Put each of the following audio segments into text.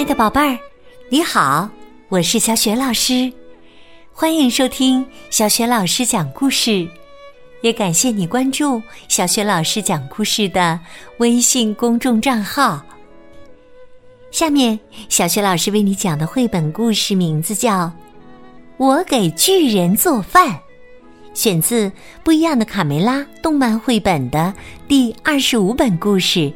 亲爱的宝贝儿，你好，我是小雪老师，欢迎收听小雪老师讲故事，也感谢你关注小雪老师讲故事的微信公众账号。下面，小雪老师为你讲的绘本故事名字叫《我给巨人做饭》，选自《不一样的卡梅拉》动漫绘本的第二十五本故事。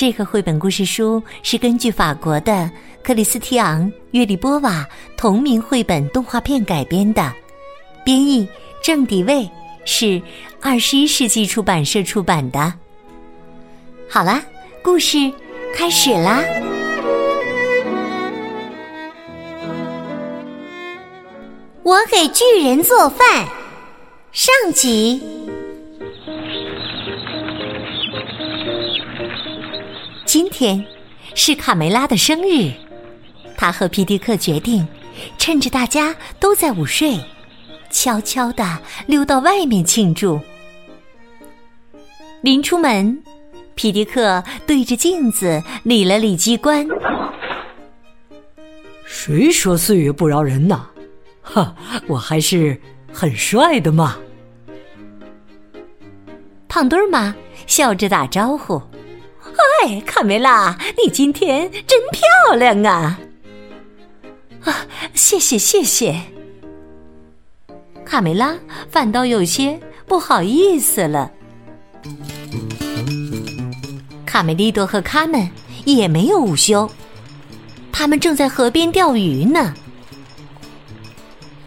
这个绘本故事书是根据法国的克里斯提昂·约里波瓦同名绘本动画片改编的，编译郑迪卫，是二十一世纪出版社出版的。好啦，故事开始啦！我给巨人做饭，上集。天是卡梅拉的生日，他和皮迪克决定，趁着大家都在午睡，悄悄地溜到外面庆祝。临出门，皮迪克对着镜子理了理机关。谁说岁月不饶人呢？哈，我还是很帅的嘛！胖墩儿妈笑着打招呼。哎，卡梅拉，你今天真漂亮啊！啊，谢谢谢谢。卡梅拉反倒有些不好意思了。卡梅利多和卡门也没有午休，他们正在河边钓鱼呢。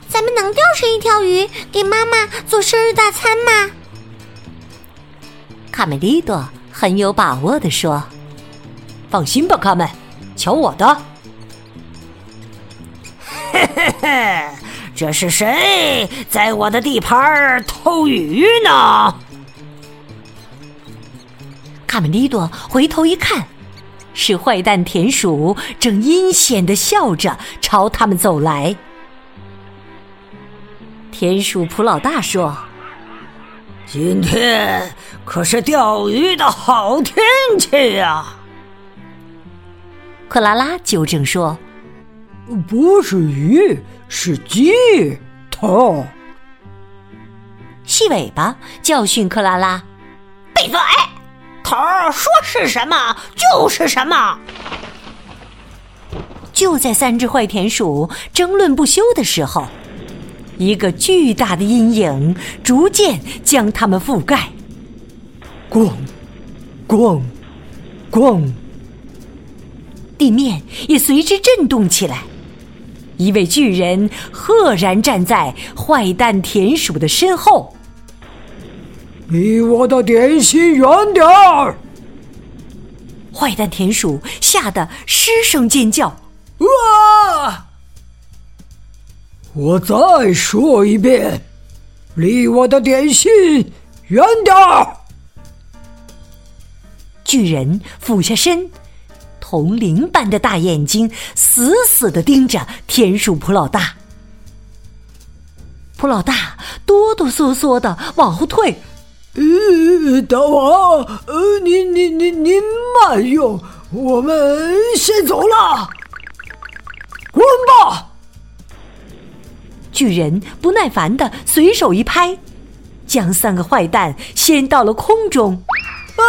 咱们能钓上一条鱼给妈妈做生日大餐吗？卡梅利多。很有把握的说：“放心吧，卡门，瞧我的！”嘿嘿嘿，这是谁在我的地盘偷鱼呢？卡梅利多回头一看，是坏蛋田鼠正阴险的笑着朝他们走来。田鼠普老大说。今天可是钓鱼的好天气呀！克拉拉纠正说：“不是鱼，是鸡头。”细尾巴教训克拉拉：“闭嘴！头说是什么就是什么。”就在三只坏田鼠争论不休的时候。一个巨大的阴影逐渐将它们覆盖，咣，咣，咣，地面也随之震动起来。一位巨人赫然站在坏蛋田鼠的身后，离我的点心远点儿！坏蛋田鼠吓得失声尖叫：“啊！”我再说一遍，离我的点心远点儿！巨人俯下身，铜铃般的大眼睛死死的盯着田鼠普老大。普老大哆哆嗦嗦的往后退。呃，大王，呃，您您您您慢用，我们先走了。滚吧！巨人不耐烦的随手一拍，将三个坏蛋掀到了空中。啊！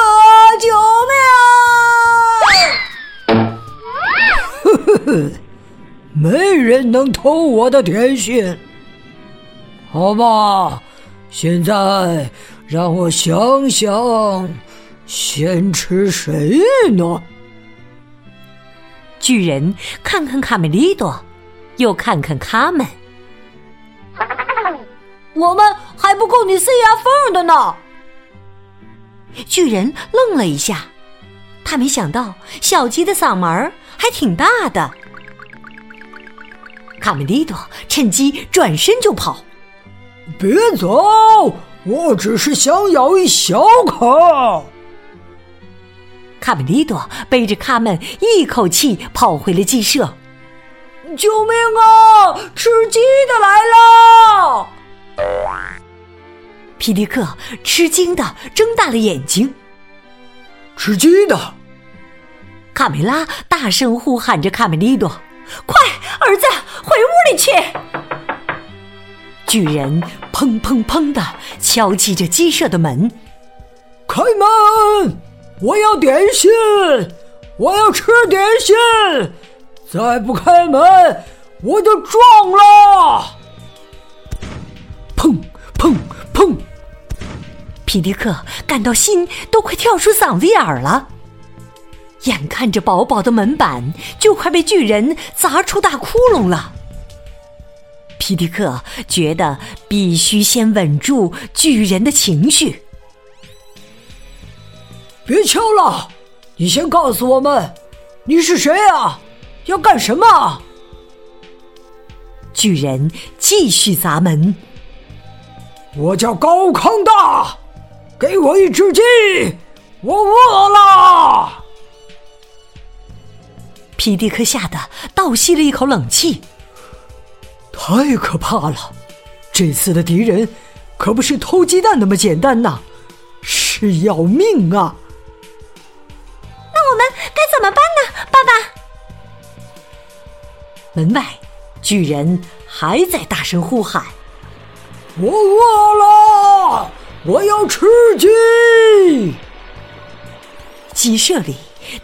救命啊！呵呵呵，没人能偷我的甜心。好吧，现在让我想想，先吃谁呢？巨人看看卡梅利多，又看看他们。我们还不够你塞牙缝的呢！巨人愣了一下，他没想到小鸡的嗓门还挺大的。卡梅利多趁机转身就跑，别走，我只是想咬一小口。卡梅利多背着卡门一口气跑回了鸡舍。救命啊！吃鸡的来了！皮迪克吃惊的睁大了眼睛。吃鸡的，卡梅拉大声呼喊着卡梅利多：“快，儿子，回屋里去！”巨人砰砰砰的敲击着鸡舍的门：“开门！我要点心，我要吃点心！再不开门，我就撞了！”皮迪克感到心都快跳出嗓子眼儿了。眼看着薄薄的门板就快被巨人砸出大窟窿了，皮迪克觉得必须先稳住巨人的情绪。别敲了，你先告诉我们，你是谁啊？要干什么？巨人继续砸门。我叫高康大，给我一只鸡，我饿了。皮迪克吓得倒吸了一口冷气。太可怕了！这次的敌人可不是偷鸡蛋那么简单呐，是要命啊！那我们该怎么办呢，爸爸？门外，巨人还在大声呼喊：“我饿了，我要吃鸡！”鸡舍里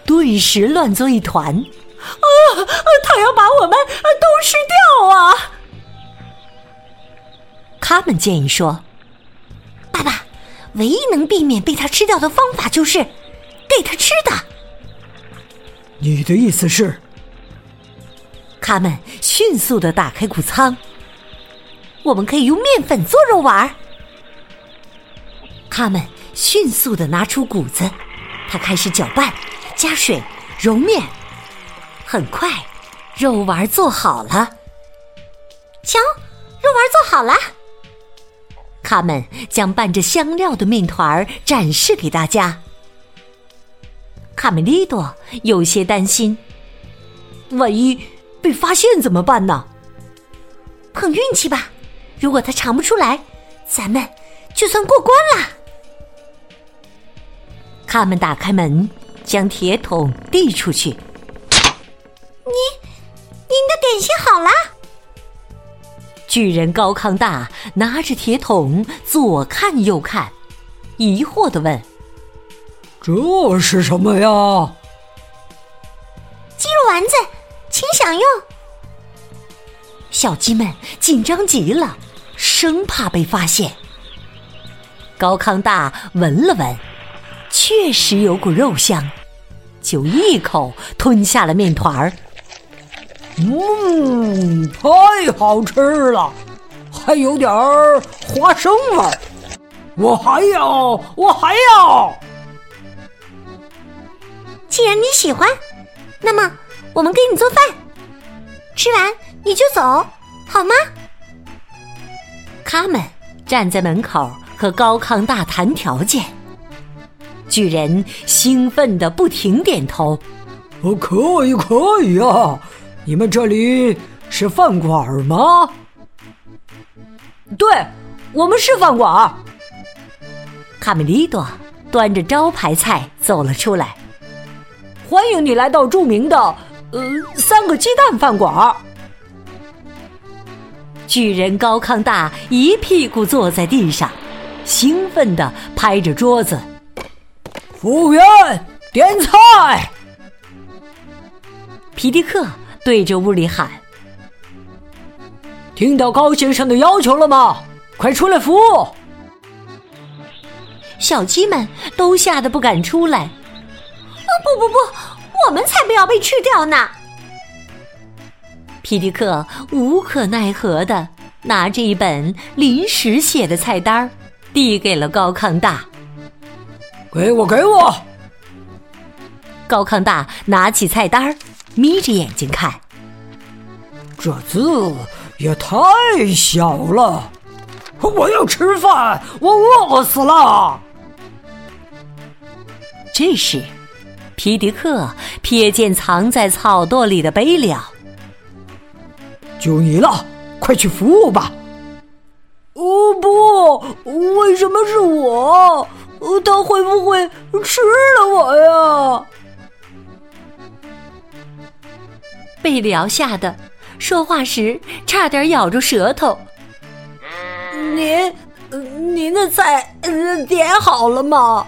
顿时乱作一团。啊！他要把我们都吃掉啊！他们建议说：“爸爸，唯一能避免被他吃掉的方法就是给他吃的。”你的意思是？他们迅速的打开谷仓，我们可以用面粉做肉丸。他们迅速的拿出谷子，他开始搅拌、加水、揉面。很快，肉丸做好了。瞧，肉丸做好了。他们将拌着香料的面团展示给大家。卡梅利多有些担心，万一被发现怎么办呢？碰运气吧，如果他尝不出来，咱们就算过关了。他们打开门，将铁桶递出去。你，您的点心好了。巨人高康大拿着铁桶左看右看，疑惑的问：“这是什么呀？”鸡肉丸子，请享用。小鸡们紧张极了，生怕被发现。高康大闻了闻，确实有股肉香，就一口吞下了面团儿。嗯，太好吃了，还有点儿花生味儿。我还要，我还要。既然你喜欢，那么我们给你做饭，吃完你就走，好吗？他们站在门口和高康大谈条件。巨人兴奋的不停点头：“哦，可以，可以啊。”你们这里是饭馆吗？对，我们是饭馆。卡梅利多端着招牌菜走了出来，欢迎你来到著名的呃三个鸡蛋饭馆。巨人高康大一屁股坐在地上，兴奋的拍着桌子：“服务员，点菜！”皮迪克。对着屋里喊：“听到高先生的要求了吗？快出来服务！”小鸡们都吓得不敢出来。啊，不不不，我们才不要被吃掉呢！皮迪克无可奈何的拿着一本临时写的菜单递给了高康大：“给我，给我！”高康大拿起菜单眯着眼睛看，这字也太小了。我要吃饭，我饿死了。这时，皮迪克瞥见藏在草垛里的杯了，就你了，快去服务吧。哦不，为什么是我？他会不会吃了我呀？贝利奥吓得说话时差点咬住舌头。您，您的菜点好了吗？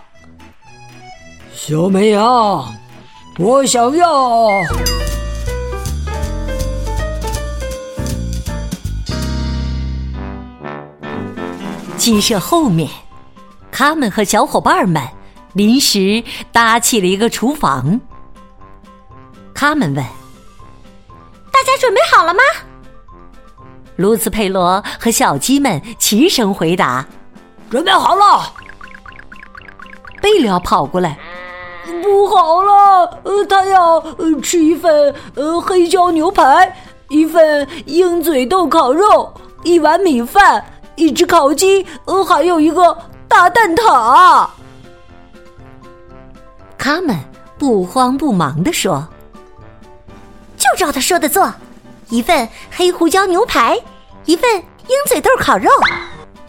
小绵羊，我想要。鸡舍后面，他们和小伙伴们临时搭起了一个厨房。他们问：“大家准备好了吗？”卢茨佩罗和小鸡们齐声回答：“准备好了。”贝利奥跑过来：“不好了，呃，他要吃一份呃黑椒牛排，一份鹰嘴豆烤肉，一碗米饭。”一只烤鸡，呃，还有一个大蛋挞。他们不慌不忙的说：“就照他说的做，一份黑胡椒牛排，一份鹰嘴豆烤肉，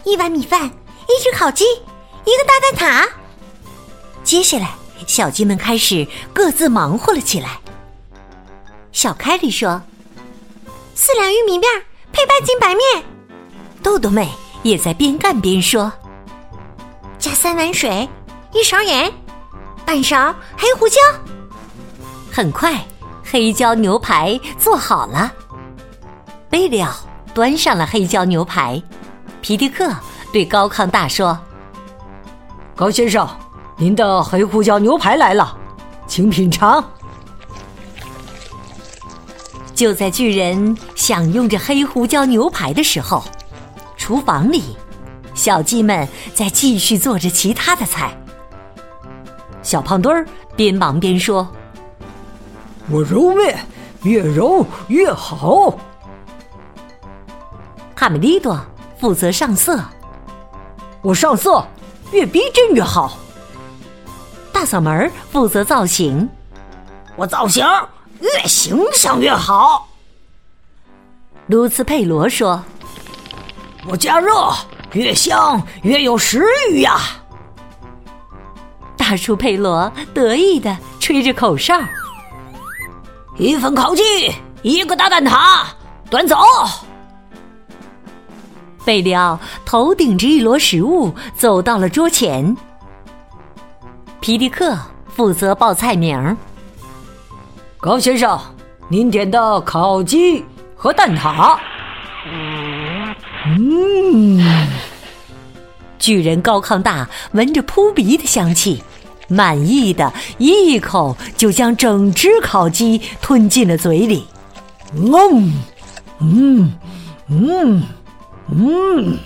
一碗米饭，一只烤鸡，一个大蛋挞。”接下来，小鸡们开始各自忙活了起来。小凯莉说：“四两玉米面配半斤白面。”豆豆妹也在边干边说：“三碗水，一勺盐，半勺黑胡椒。”很快，黑椒牛排做好了。贝利奥端上了黑椒牛排，皮迪克对高康大说：“高先生，您的黑胡椒牛排来了，请品尝。”就在巨人享用着黑胡椒牛排的时候。厨房里，小鸡们在继续做着其他的菜。小胖墩儿边忙边说：“我揉面，越揉越好。”卡梅利多负责上色，我上色越逼真越好。大嗓门负责造型，我造型越形象越好。卢茨佩罗说。我加热越香越有食欲呀！大叔佩罗得意的吹着口哨。一份烤鸡，一个大蛋挞，端走。贝利奥头顶着一摞食物走到了桌前。皮迪克负责报菜名。高先生，您点的烤鸡和蛋挞。嗯，巨人高康大闻着扑鼻的香气，满意的一口就将整只烤鸡吞进了嘴里。嗯，嗯，嗯，嗯。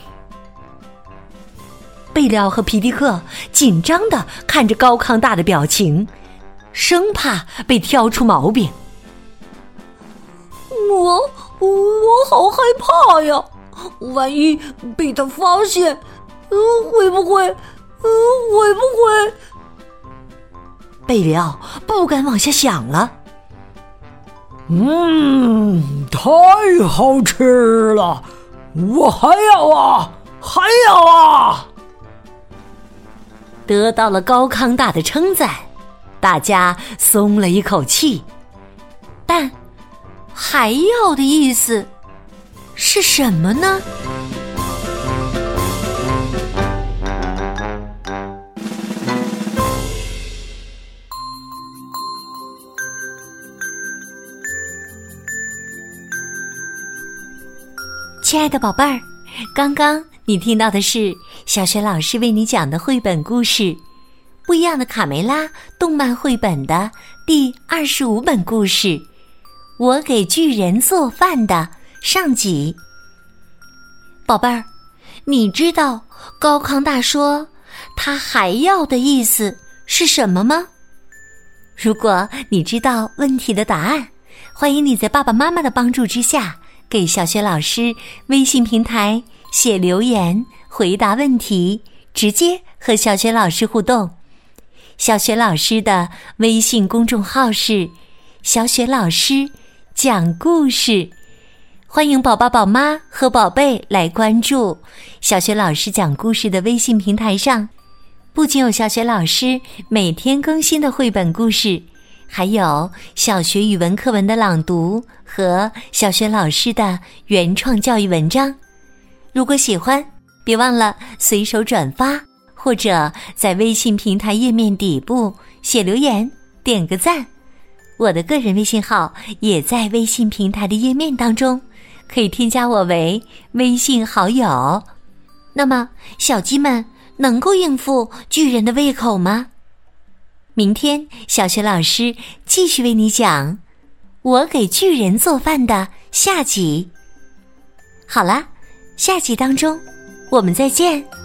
贝利奥和皮迪克紧张的看着高康大的表情，生怕被挑出毛病。我我好害怕呀！万一被他发现，呃，会不会？呃，会不会？贝里奥不敢往下想了。嗯，太好吃了！我还要啊，还要啊！得到了高康大的称赞，大家松了一口气。但还要的意思。是什么呢？亲爱的宝贝儿，刚刚你听到的是小雪老师为你讲的绘本故事《不一样的卡梅拉》动漫绘本的第二十五本故事。我给巨人做饭的。上集，宝贝儿，你知道高康大说他还要的意思是什么吗？如果你知道问题的答案，欢迎你在爸爸妈妈的帮助之下，给小雪老师微信平台写留言回答问题，直接和小雪老师互动。小雪老师的微信公众号是“小雪老师讲故事”。欢迎宝宝、宝妈和宝贝来关注小学老师讲故事的微信平台上，不仅有小学老师每天更新的绘本故事，还有小学语文课文的朗读和小学老师的原创教育文章。如果喜欢，别忘了随手转发，或者在微信平台页面底部写留言，点个赞。我的个人微信号也在微信平台的页面当中，可以添加我为微信好友。那么，小鸡们能够应付巨人的胃口吗？明天，小学老师继续为你讲《我给巨人做饭》的下集。好啦，下集当中我们再见。